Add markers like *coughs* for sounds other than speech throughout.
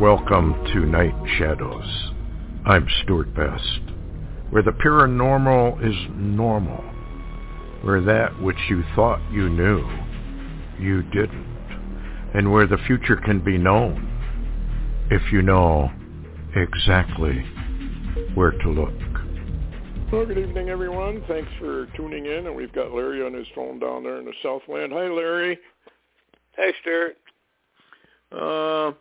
Welcome to Night Shadows. I'm Stewart Best. Where the paranormal is normal. Where that which you thought you knew, you didn't. And where the future can be known if you know exactly where to look. Well, good evening, everyone. Thanks for tuning in. And we've got Larry on his phone down there in the Southland. Hi, Larry. Hey, Stewart. Uh,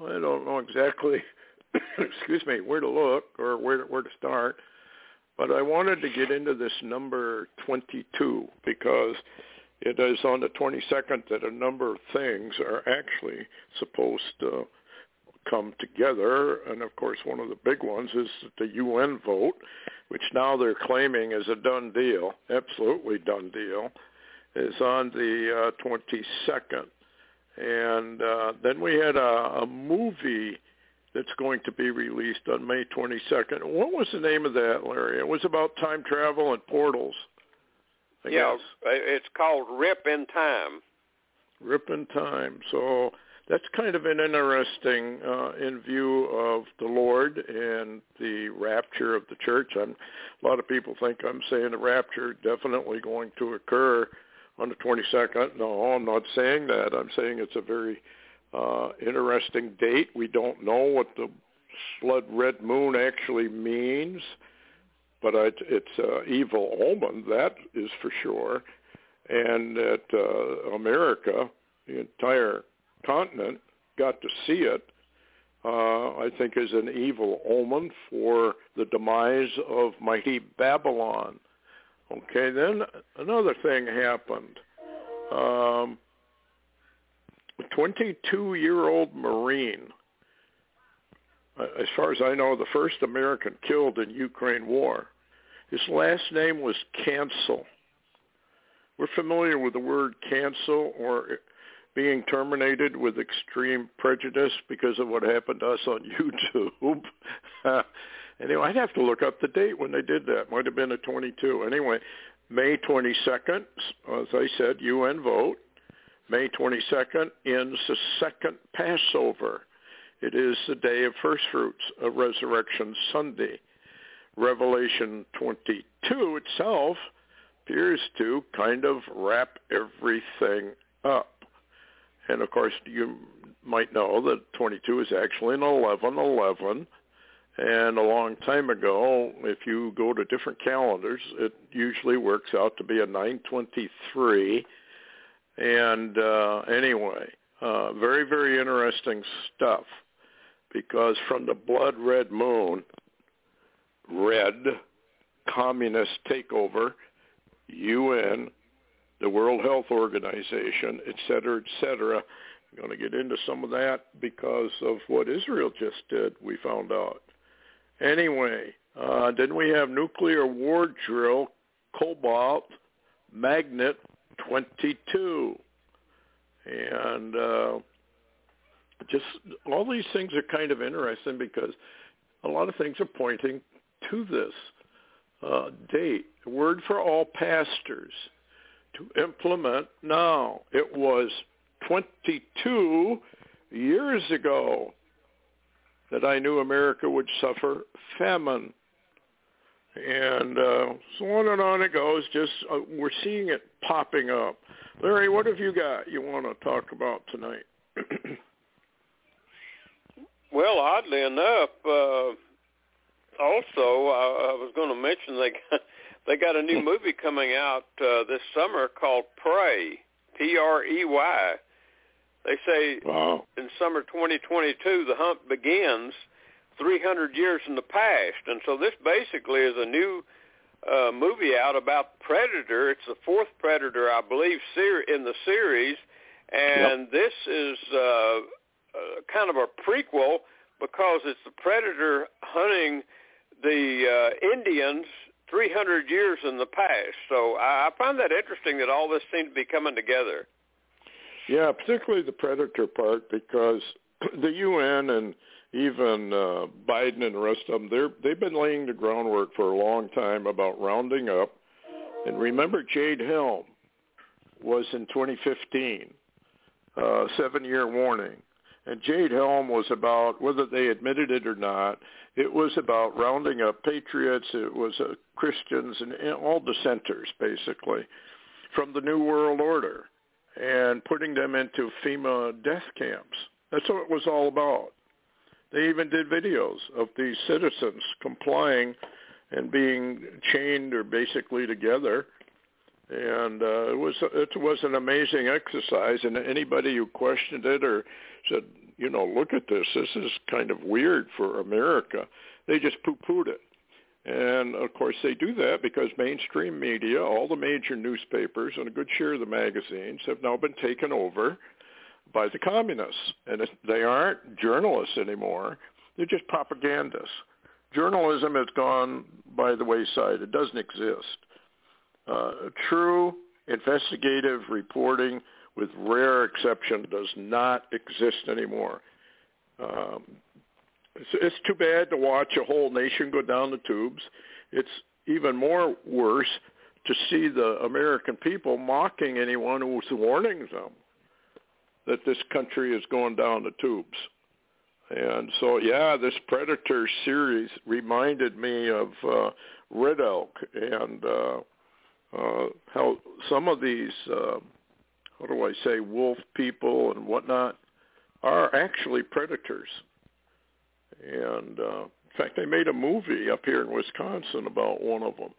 I don't know exactly, *coughs* excuse me, where to look or where to, where to start, but I wanted to get into this number 22 because it is on the 22nd that a number of things are actually supposed to come together. And of course, one of the big ones is the UN vote, which now they're claiming is a done deal, absolutely done deal, is on the uh, 22nd. And uh, then we had a, a movie that's going to be released on May 22nd. What was the name of that, Larry? It was about time travel and portals. I yeah, guess. it's called Rip in Time. Rip in Time. So that's kind of an interesting uh, in view of the Lord and the rapture of the church. I'm, a lot of people think I'm saying the rapture definitely going to occur on the 22nd. No, I'm not saying that. I'm saying it's a very uh, interesting date. We don't know what the blood red moon actually means, but it, it's an evil omen, that is for sure. And that uh, America, the entire continent, got to see it, uh, I think is an evil omen for the demise of mighty Babylon. Okay, then another thing happened. Um, a 22-year-old Marine, uh, as far as I know, the first American killed in Ukraine war. His last name was Cancel. We're familiar with the word cancel or being terminated with extreme prejudice because of what happened to us on *laughs* YouTube. Anyway, I'd have to look up the date when they did that. Might have been a 22. Anyway, May 22nd, as I said, UN vote. May 22nd ends the second Passover. It is the day of first fruits, of resurrection Sunday. Revelation 22 itself appears to kind of wrap everything up. And of course, you might know that 22 is actually an 1111 and a long time ago, if you go to different calendars, it usually works out to be a 923. And uh, anyway, uh, very, very interesting stuff because from the blood red moon, red, communist takeover, UN, the World Health Organization, et cetera, et cetera. I'm going to get into some of that because of what Israel just did, we found out. Anyway, uh, then we have nuclear war drill, Cobalt, Magnet 22. And uh, just all these things are kind of interesting because a lot of things are pointing to this uh, date. Word for all pastors to implement now. It was 22 years ago that I knew America would suffer famine. And uh, so on and on it goes. Just uh, we're seeing it popping up. Larry, what have you got you want to talk about tonight? *clears throat* well, oddly enough, uh, also I, I was going to mention they got, *laughs* they got a new *laughs* movie coming out uh, this summer called Prey, P R E Y, They say Wow. in summer 2022 the hunt begins 300 years in the past, and so this basically is a new uh, movie out about Predator. It's the fourth Predator, I believe, ser- in the series, and this is uh, uh, kind of a prequel because it's the Predator hunting the uh, Indians 300 years in the past. So I, I find that interesting that all this seems to be coming together. Yeah, particularly the predator part because *clears throat* the UN and even uh, Biden and the rest of them, they're they've been laying the groundwork for a long time about rounding up. And remember, Jade Helm was in 2015, uh, seven-year warning. And Jade Helm was about, whether they admitted it or not, it was about rounding up patriots, it was uh, Christians, and, and all dissenters, basically, from the New World Order, and putting them into FEMA death camps. That's what it was all about. They even did videos of these citizens complying and being chained or basically together. And uh, it was it was an amazing exercise. And anybody who questioned it or said, you know, look at this, this is kind of weird for America, they just poo-pooed it. And of course, they do that because mainstream media, all the major newspapers, and a good share of the magazines have now been taken over by the communists, and they aren't journalists anymore. They're just propagandists. Journalism has gone by the wayside. It doesn't exist. Uh, true investigative reporting, with rare exception, does not exist anymore. Um, it's, it's too bad to watch a whole nation go down the tubes. It's even more worse to see the American people mocking anyone who's warning them that this country is going down the tubes. And so, yeah, this Predator series reminded me of uh, Red Elk and uh, uh, how some of these, uh, how do I say, wolf people and whatnot are actually predators. And uh, in fact, they made a movie up here in Wisconsin about one of them.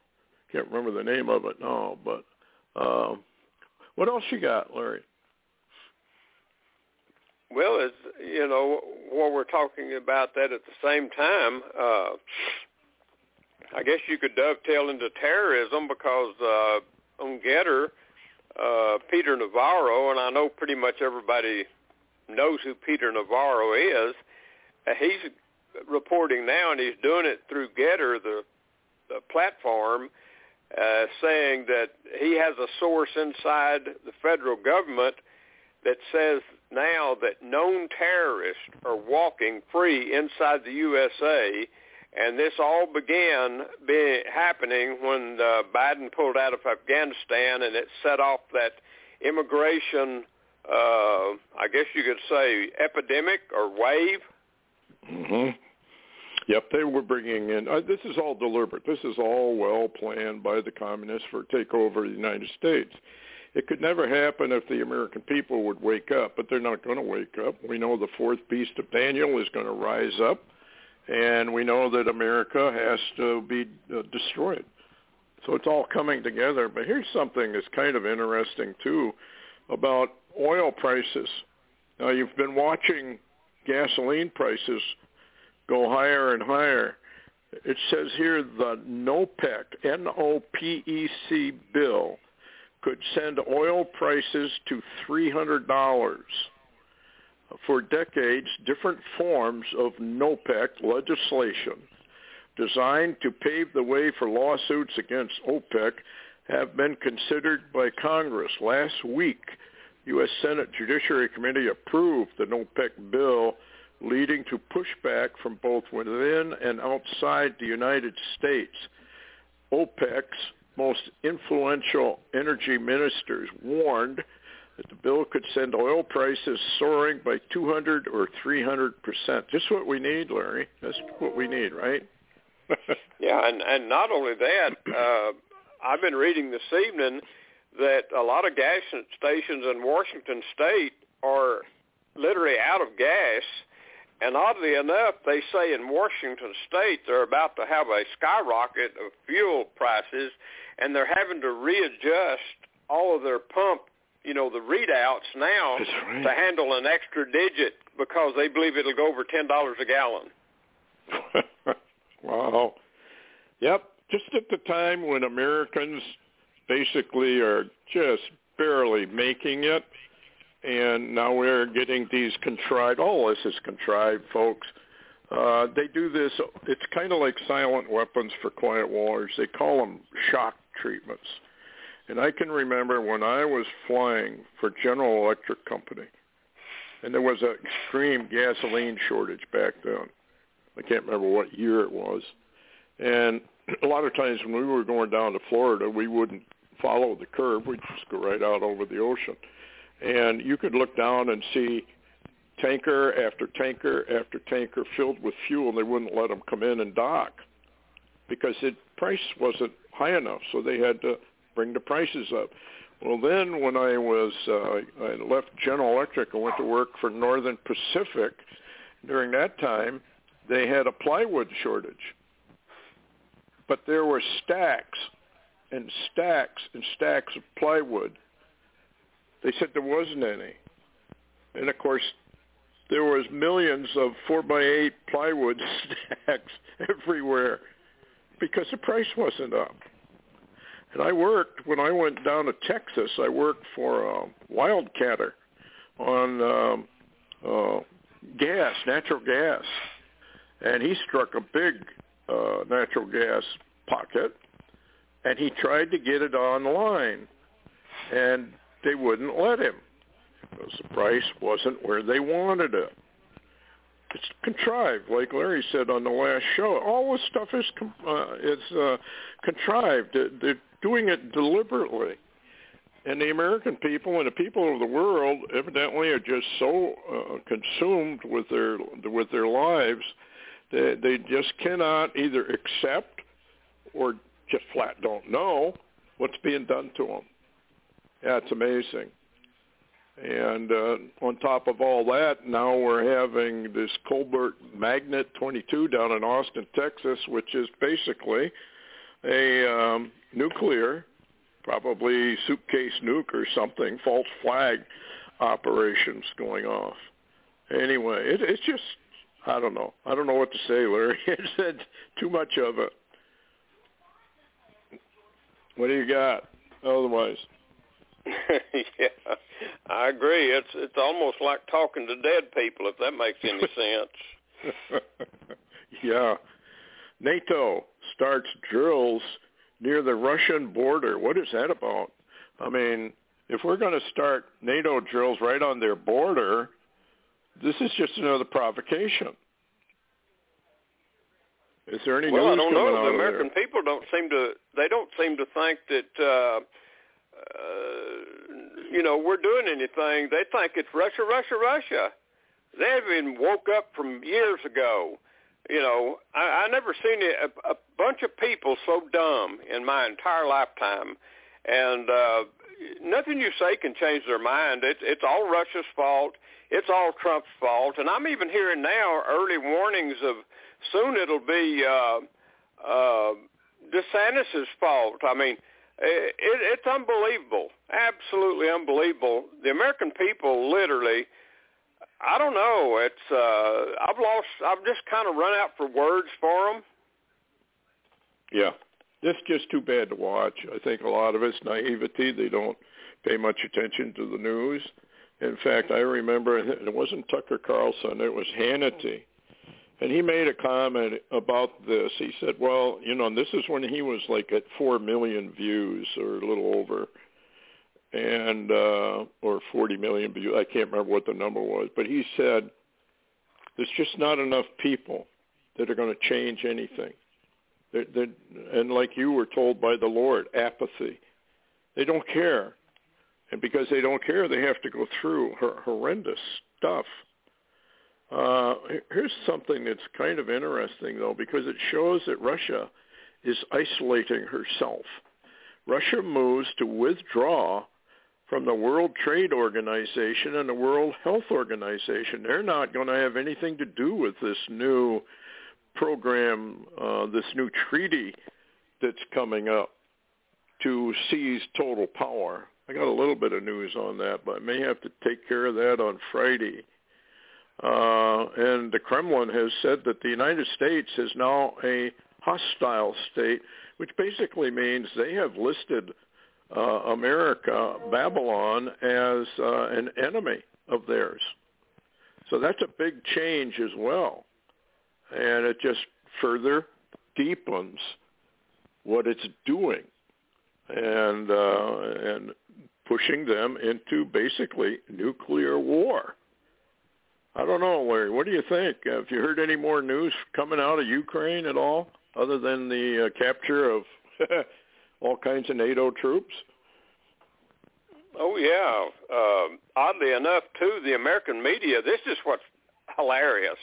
Can't remember the name of it now, but uh, what else you got, Larry? Well, it's you know while we're talking about that at the same time, uh, I guess you could dovetail into terrorism because uh, on GETTR, uh, Peter Navarro, and I know pretty much everybody knows who Peter Navarro is. Uh, he's reporting now, and he's doing it through GETTR, the, the platform, uh, saying that he has a source inside the federal government that says now that known terrorists are walking free inside the USA, and this all began being happening when uh, Biden pulled out of Afghanistan, and it set off that immigration, uh, I guess you could say, epidemic or wave. hmm Yep, they were bringing in. Uh, this is all deliberate. This is all well planned by the communists for takeover of the United States. It could never happen if the American people would wake up, but they're not going to wake up. We know the fourth beast of Daniel is going to rise up, and we know that America has to be uh, destroyed. So it's all coming together. But here's something that's kind of interesting too about oil prices. Now you've been watching gasoline prices go higher and higher. It says here the NOPEC, N-O-P-E-C bill could send oil prices to $300. For decades, different forms of NOPEC legislation designed to pave the way for lawsuits against OPEC have been considered by Congress. Last week, U.S. Senate Judiciary Committee approved the NOPEC bill leading to pushback from both within and outside the United States. OPEC's most influential energy ministers warned that the bill could send oil prices soaring by 200 or 300 percent. Just what we need, Larry. That's what we need, right? *laughs* yeah, and and not only that, uh, I've been reading this evening that a lot of gas stations in Washington State are literally out of gas. And oddly enough, they say in Washington State they're about to have a skyrocket of fuel prices, and they're having to readjust all of their pump you know, the readouts now right. to handle an extra digit because they believe it'll go over ten dollars a gallon. *laughs* wow. Yep. Just at the time when Americans basically are just barely making it, and now we're getting these contrived. All this is contrived, folks. Uh, they do this. It's kind of like silent weapons for quiet wars. They call them shock treatments. And I can remember when I was flying for General Electric Company, and there was an extreme gasoline shortage back then. I can't remember what year it was. And *clears throat* a lot of times when we were going down to Florida, we wouldn't follow the curve. We'd just go right out over the ocean. And you could look down and see tanker after tanker after tanker filled with fuel, and they wouldn't let them come in and dock because the price wasn't high enough, so they had to bring the prices up. Well, then when I was uh, I left General Electric and went to work for Northern Pacific, during that time they had a plywood shortage, but there were stacks and stacks and stacks of plywood. They said there wasn't any, and of course there was millions of four by eight plywood *laughs* stacks everywhere because the price wasn't up. And I worked when I went down to Texas. I worked for a Wildcatter on um, uh, gas, natural gas, and he struck a big uh, natural gas pocket, and he tried to get it on line, and they wouldn't let him because the price wasn't where they wanted it. It's contrived, like Larry said on the last show. All this stuff is uh, is uh, contrived. They're doing it deliberately. And the American people and the people of the world evidently are just so uh, consumed with their with their lives that they just cannot either accept or just flat don't know what's being done to them. It's amazing. And uh, on top of all that, now we're having this Cobalt Magnet 22 down in Austin, Texas, which is basically a um, nuclear, probably suitcase nuke or something, false flag operations going off. Anyway, it, it's just, I don't know. I don't know what to say, Larry. *laughs* It said too much of it. What do you got otherwise? *laughs* yeah, I agree. It's it's almost like talking to dead people, if that makes any *laughs* sense. *laughs* yeah. NATO starts drills near the Russian border. What is that about? I mean, if we're going to start NATO drills right on their border, this is just another provocation. Is there any well, news I don't know. The American there? people don't seem to. They don't seem to think that. uh uh, you know, we're doing anything. They think it's Russia, Russia, Russia. They haven't been woke up from years ago. You know, I, I never seen a, a bunch of people so dumb in my entire lifetime, and uh, nothing you say can change their mind. It's it's all Russia's fault. It's all Trump's fault, and I'm even hearing now early warnings of soon it'll be uh, uh, DeSantis's fault. I mean, it, it's unbelievable, absolutely unbelievable. The American people, literally, I don't know. It's uh, I've lost. I've just kind of run out for words for them. Yeah, it's just too bad to watch. I think a lot of it's naivety. They don't pay much attention to the news. In fact, I remember it wasn't Tucker Carlson; it was Hannity and he made a comment about this. He said, "Well, you know, and this is when he was like at four million views or a little over, and uh, or forty million views. I can't remember what the number was, but he said there's just not enough people that are going to change anything. They're, they're, and like you were told by the Lord, apathy. They don't care, and because they don't care, they have to go through horrendous stuff." Uh, here's something that's kind of interesting, though, because it shows that Russia is isolating herself. Russia moves to withdraw from the World Trade Organization and the World Health Organization. They're not going to have anything to do with this new program, uh, this new treaty that's coming up to seize total power. I got a little bit of news on that, but I may have to take care of that on Friday. Uh, and the Kremlin has said that the United States is now a hostile state, which basically means they have listed uh, America, Babylon, as uh, an enemy of theirs. So that's a big change as well. And it just further deepens what it's doing and uh, and pushing them into basically nuclear war. I don't know, Larry. What do you think? Have you heard any more news coming out of Ukraine at all, other than the uh, capture of *laughs* all kinds of NATO troops? Oh yeah. Uh, oddly enough, too, the American media. This is what's hilarious.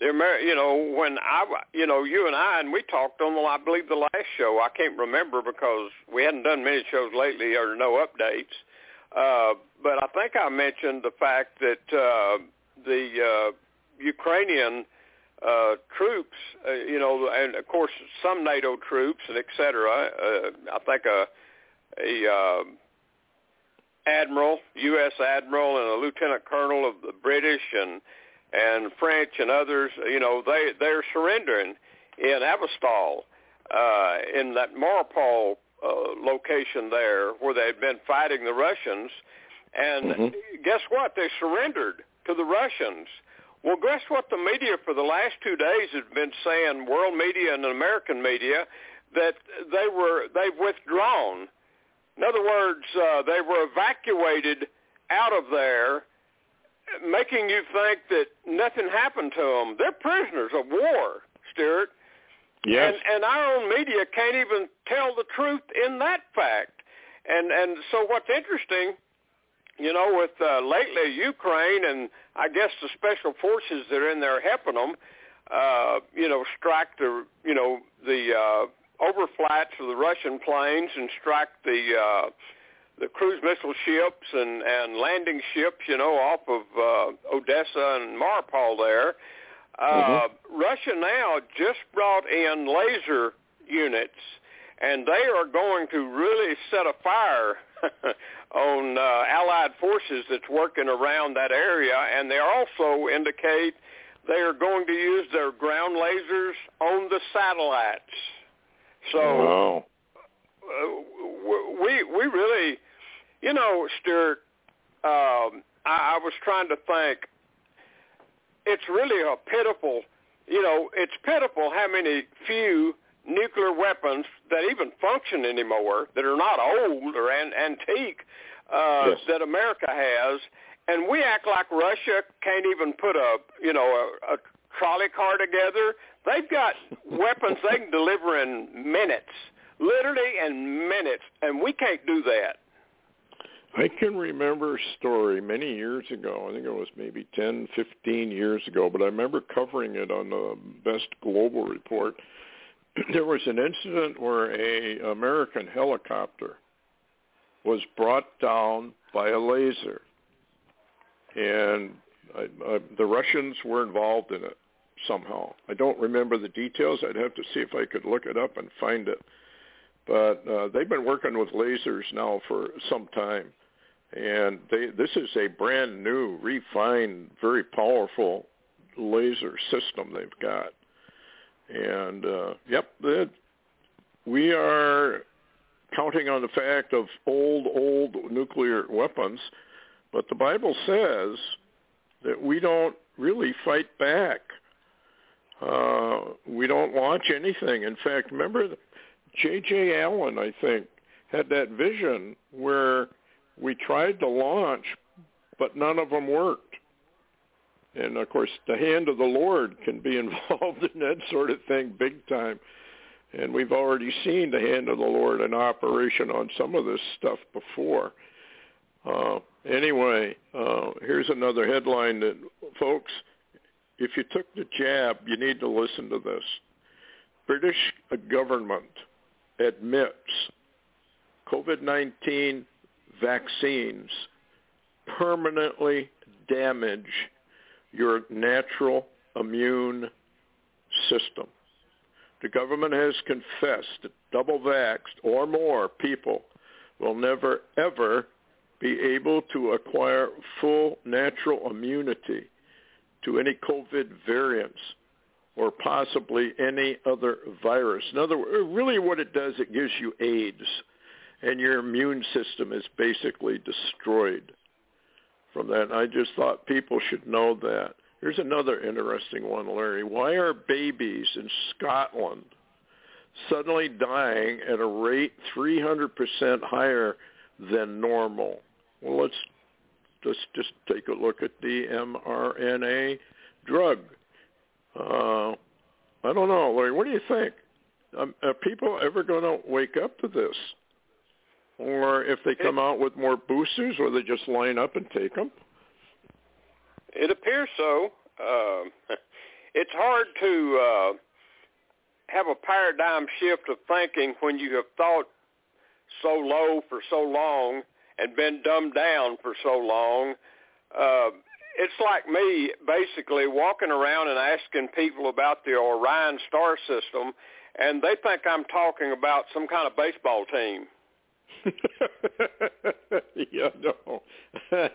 The Amer- you know, when I, you know, you and I, and we talked on the, I believe, the last show. I can't remember because we hadn't done many shows lately, or no updates. Uh, but I think I mentioned the fact that uh, the uh, Ukrainian uh, troops, uh, you know, and of course some NATO troops and et cetera. Uh, I think a a uh, admiral, U.S. admiral, and a lieutenant colonel of the British and and French and others, you know, they they're surrendering in Azovstal, uh, in that Mariupol uh, location there where they'd been fighting the Russians, and mm-hmm. guess what? They surrendered to the Russians. Well, guess what? The media for the last two days has been saying, world media and American media, that they were they've withdrawn. In other words, uh, they were evacuated out of there making you think that nothing happened to them. They're prisoners of war, Stewart. Yes. And, and our own media can't even tell the truth in that fact. And and so what's interesting, you know, with uh, lately Ukraine and I guess the special forces that are in there helping them, uh, you know, strike the you know the uh, overflights of the Russian planes and strike the uh, the cruise missile ships and and landing ships, you know, off of uh, Odessa and Mariupol there. Uh, mm-hmm. Russia now just brought in laser units, and they are going to really set a fire *laughs* on uh, Allied forces that's working around that area, and they also indicate they are going to use their ground lasers on the satellites. So wow. uh, we we really you know, Stewart, um, I, I was trying to think. It's really a pitiful, you know, it's pitiful how many few nuclear weapons that even function anymore that are not old or an, antique uh, yes. that America has, and we act like Russia can't even put a, you know, a, a trolley car together. They've got *laughs* weapons they can deliver in minutes, literally in minutes, and we can't do that. I can remember a story many years ago. I think it was maybe 10, 15 years ago, but I remember covering it on the Best Global Report. *clears throat* there was an incident where a American helicopter was brought down by a laser, and I, I, the Russians were involved in it somehow. I don't remember the details. I'd have to see if I could look it up and find it. But uh, they've been working with lasers now for some time and they, this is a brand new, refined, very powerful laser system they've got. And uh, yep, that we are counting on the fact of old, old nuclear weapons, but the Bible says that we don't really fight back. Uh, we don't launch anything. In fact, remember J.J. Allen, I think, had that vision where we tried to launch, but none of them worked. And of course, the hand of the Lord can be *laughs* involved in that sort of thing big time. And we've already seen the hand of the Lord in operation on some of this stuff before. Uh, anyway, uh, here's another headline that, folks, if you took the jab, you need to listen to this. British government admits COVID-19 vaccines permanently damage your natural immune system. The government has confessed that double vaxxed or more people will never, ever be able to acquire full natural immunity to any COVID variants or possibly any other virus. In other words, really what it does, it gives you AIDS, and your immune system is basically destroyed from that. And I just thought people should know that. Here's another interesting one, Larry. Why are babies in Scotland suddenly dying at a rate 300% higher than normal? Well, let's let's just take a look at the mRNA drug. Uh, I don't know, Larry. What do you think? Um, are people ever going to wake up to this? Or if they come out with more boosters, will they just line up and take them? It appears so. Uh, *laughs* it's hard to uh, have a paradigm shift of thinking when you have thought so low for so long and been dumbed down for so long. Uh, it's like me basically walking around and asking people about the Orion star system, and they think I'm talking about some kind of baseball team. *laughs* yeah, no. *laughs*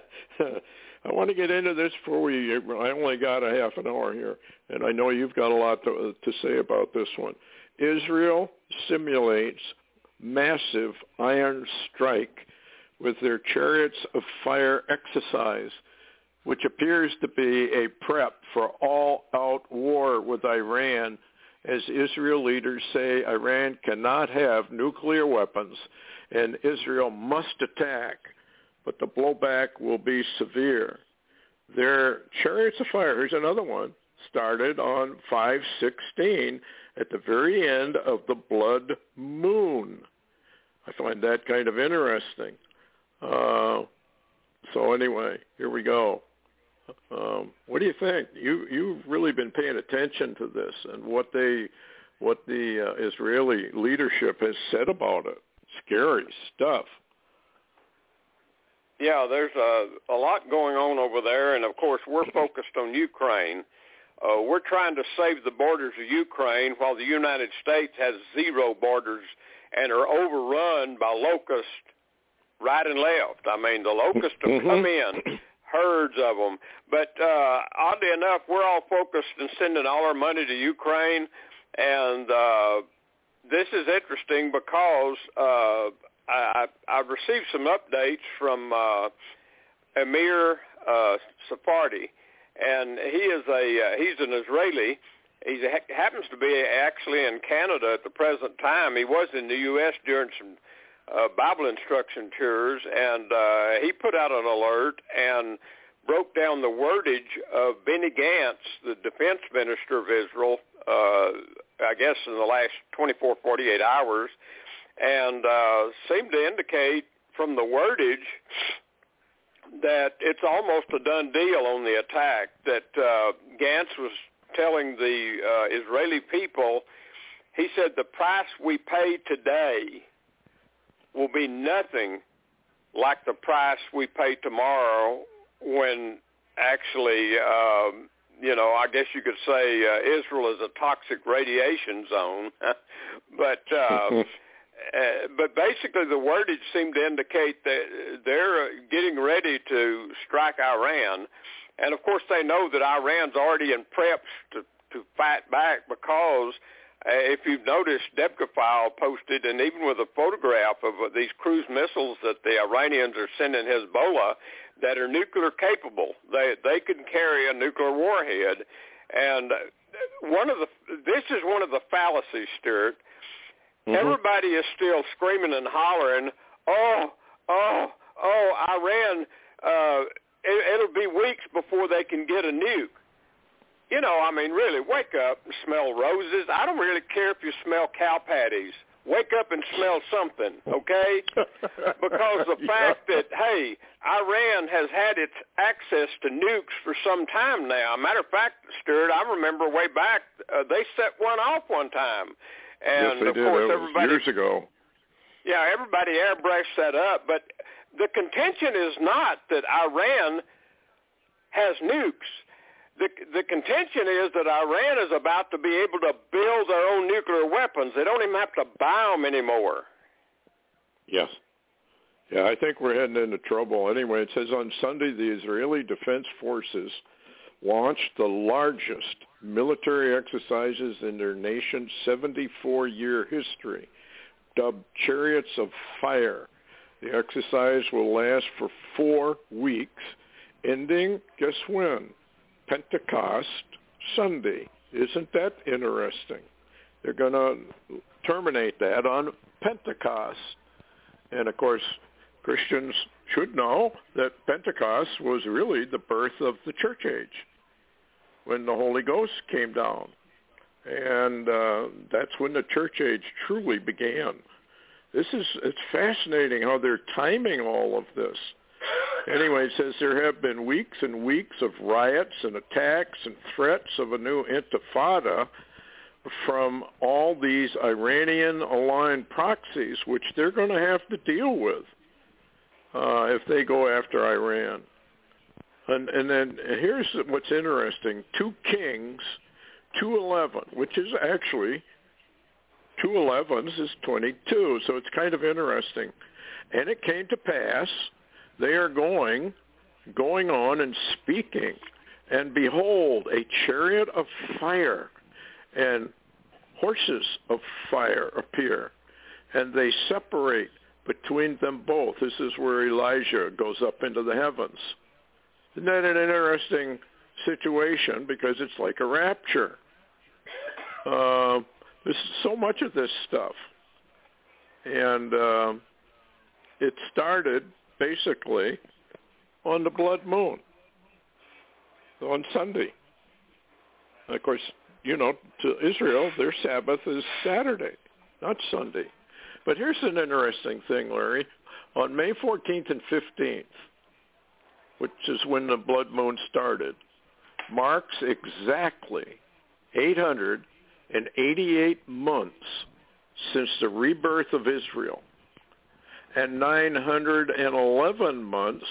I want to get into this before we. I only got a half an hour here, and I know you've got a lot to, to say about this one. Israel simulates massive Iran strike with their chariots of fire exercise, which appears to be a prep for all-out war with Iran, as Israel leaders say Iran cannot have nuclear weapons and Israel must attack, but the blowback will be severe. Their chariots of fire, here's another one, started on 516 at the very end of the blood moon. I find that kind of interesting. Uh, so anyway, here we go. Um, what do you think? You you've really been paying attention to this and what they what the uh, Israeli leadership has said about it. Scary stuff. Yeah, there's a, a lot going on over there, and of course we're focused on Ukraine. Uh, we're trying to save the borders of Ukraine while the United States has zero borders and are overrun by locusts right and left. I mean, the locusts have Mm-hmm. come in, *clears throat* herds of them. But uh, oddly enough, we're all focused and sending all our money to Ukraine, and uh, this is interesting because uh, I, I've received some updates from uh, Amir uh, Tsarfati, and he is a uh, he's an Israeli. He happens to be actually in Canada at the present time. He was in the U.S. during some uh, Bible instruction tours, and uh, he put out an alert and broke down the wordage of Benny Gantz, the defense minister of Israel, uh, I guess in the last 24, 48 hours, and uh, seemed to indicate from the wordage that it's almost a done deal on the attack, that uh, Gantz was telling the uh, Israeli people, he said the price we pay today will be nothing like the price we pay tomorrow when actually, um, you know, I guess you could say uh, Israel is a toxic radiation zone. *laughs* but uh, *laughs* uh, but basically the wordage seemed to indicate that they're uh, getting ready to strike Iran. And of course they know that Iran's already in preps to, to fight back because if you've noticed, Debka posted, and even with a photograph of uh, these cruise missiles that the Iranians are sending Hezbollah that are nuclear capable. They they can carry a nuclear warhead, and uh, one of the this is one of the fallacies, Stewart. Mm-hmm. Everybody is still screaming and hollering, "Oh, oh, oh! Iran! Uh, it, it'll be weeks before they can get a nuke." You know, I mean, really, wake up and smell roses. I don't really care if you smell cow patties. Wake up and smell something, okay? *laughs* because the fact that hey, Iran has had its access to nukes for some time now. Matter of fact, Stewart, I remember way back uh, they set one off one time, and yes, they of did. course everybody years ago. Yeah, everybody airbrushed that up, but the contention is not that Iran has nukes. The, the contention is that Iran is about to be able to build their own nuclear weapons. They don't even have to buy them anymore. Yes. Yeah, I think we're heading into trouble. Anyway, it says on Sunday the Israeli Defense Forces launched the largest military exercises in their nation's 74-year history, dubbed Chariots of Fire. The exercise will last for four weeks, ending, guess when? Pentecost Sunday. Isn't that interesting? They're going to terminate that on Pentecost. And of course, Christians should know that Pentecost was really the birth of the church age when the Holy Ghost came down. And uh, that's when the church age truly began. This is, it's fascinating how they're timing all of this. Anyway, it says there have been weeks and weeks of riots and attacks and threats of a new intifada from all these Iranian-aligned proxies, which they're going to have to deal with uh, if they go after Iran. And, and then here's what's interesting: two kings, two eleven, which is actually two elevens is twenty-two, so it's kind of interesting. And it came to pass they are going, going on and speaking, and behold, a chariot of fire and horses of fire appear, and they separate between them both. This is where Elijah goes up into the heavens. Isn't that an interesting situation? Because it's like a rapture. Uh, there's so much of this stuff. And uh, it started basically on the blood moon on Sunday. And of course, you know, to Israel, their Sabbath is Saturday, not Sunday. But here's an interesting thing, Larry. On May 14th and 15th, which is when the blood moon started, marks exactly 888 months since the rebirth of Israel and 911 months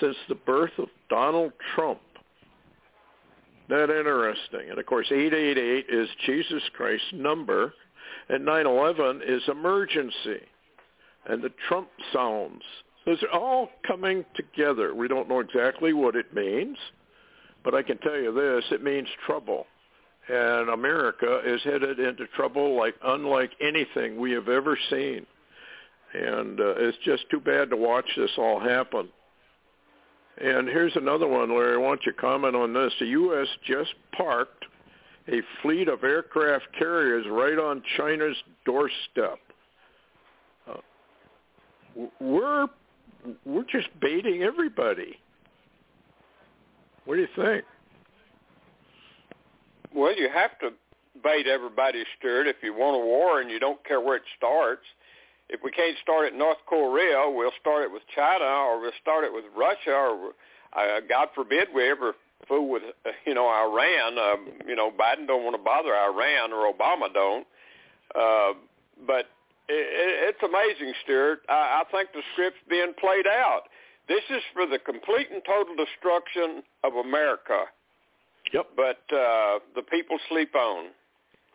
since the birth of Donald Trump. That interesting. And of course, 888 is Jesus Christ's number, and 911 is emergency. And the Trump sounds. Those are all coming together. We don't know exactly what it means, but I can tell you this, it means trouble. And America is headed into trouble like unlike anything we have ever seen. And uh, it's just too bad to watch this all happen. And here's another one, Larry. I want you to comment on this. The U.S. just parked a fleet of aircraft carriers right on China's doorstep. Uh, we're we're just baiting everybody. What do you think? Well, you have to bait everybody, Stewart, if you want a war and you don't care where it starts if we can't start it in North Korea, we'll start it with China, or we'll start it with Russia, or uh, God forbid we ever fool with uh, *laughs* you know Iran. Uh, you know Biden don't want to bother Iran, or Obama don't. Uh, but it, it's amazing, Stewart. I, I think the script's being played out. This is for the complete and total destruction of America. Yep. But uh, the people sleep on.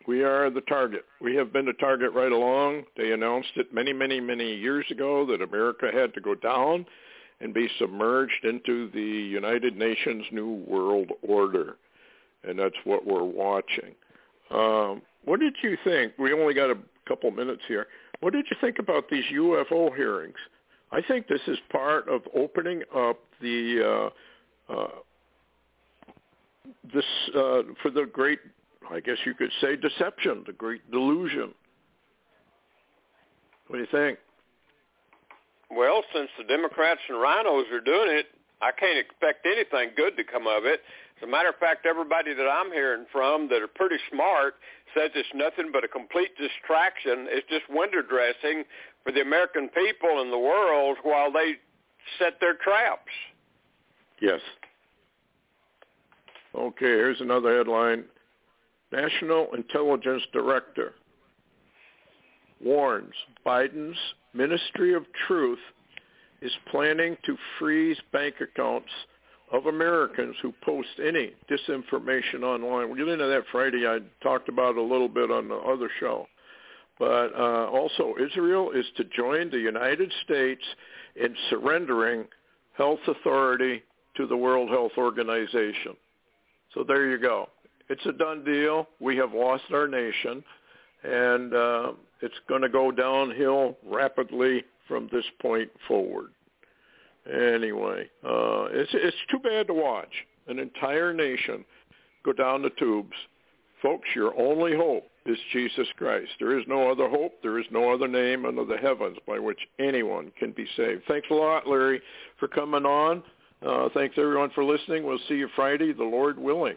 We are the target. We have been the target right along. They announced it many, many, many years ago that America had to go down and be submerged into the United Nations New World Order. And that's what we're watching. Um, what did you think? We only got a couple minutes here. What did you think about these UFO hearings? I think this is part of opening up the uh, uh, this uh, for the great I guess you could say deception, the great delusion. What do you think? Well, since the Democrats and RINOs are doing it, I can't expect anything good to come of it. As a matter of fact, everybody that I'm hearing from that are pretty smart says it's nothing but a complete distraction. It's just window dressing for the American people and the world while they set their traps. Yes. Okay, here's another headline. National Intelligence Director warns Biden's Ministry of Truth is planning to freeze bank accounts of Americans who post any disinformation online. We'll get into that Friday. I talked about a little bit on the other show. but uh, also Israel is to join the United States in surrendering health authority to the World Health Organization. So there you go. It's a done deal. We have lost our nation, and uh, it's going to go downhill rapidly from this point forward. Anyway, uh, it's it's too bad to watch an entire nation go down the tubes. Folks, your only hope is Jesus Christ. There is no other hope. There is no other name under the heavens by which anyone can be saved. Thanks a lot, Larry, for coming on. Uh, thanks everyone for listening. We'll see you Friday, the Lord willing.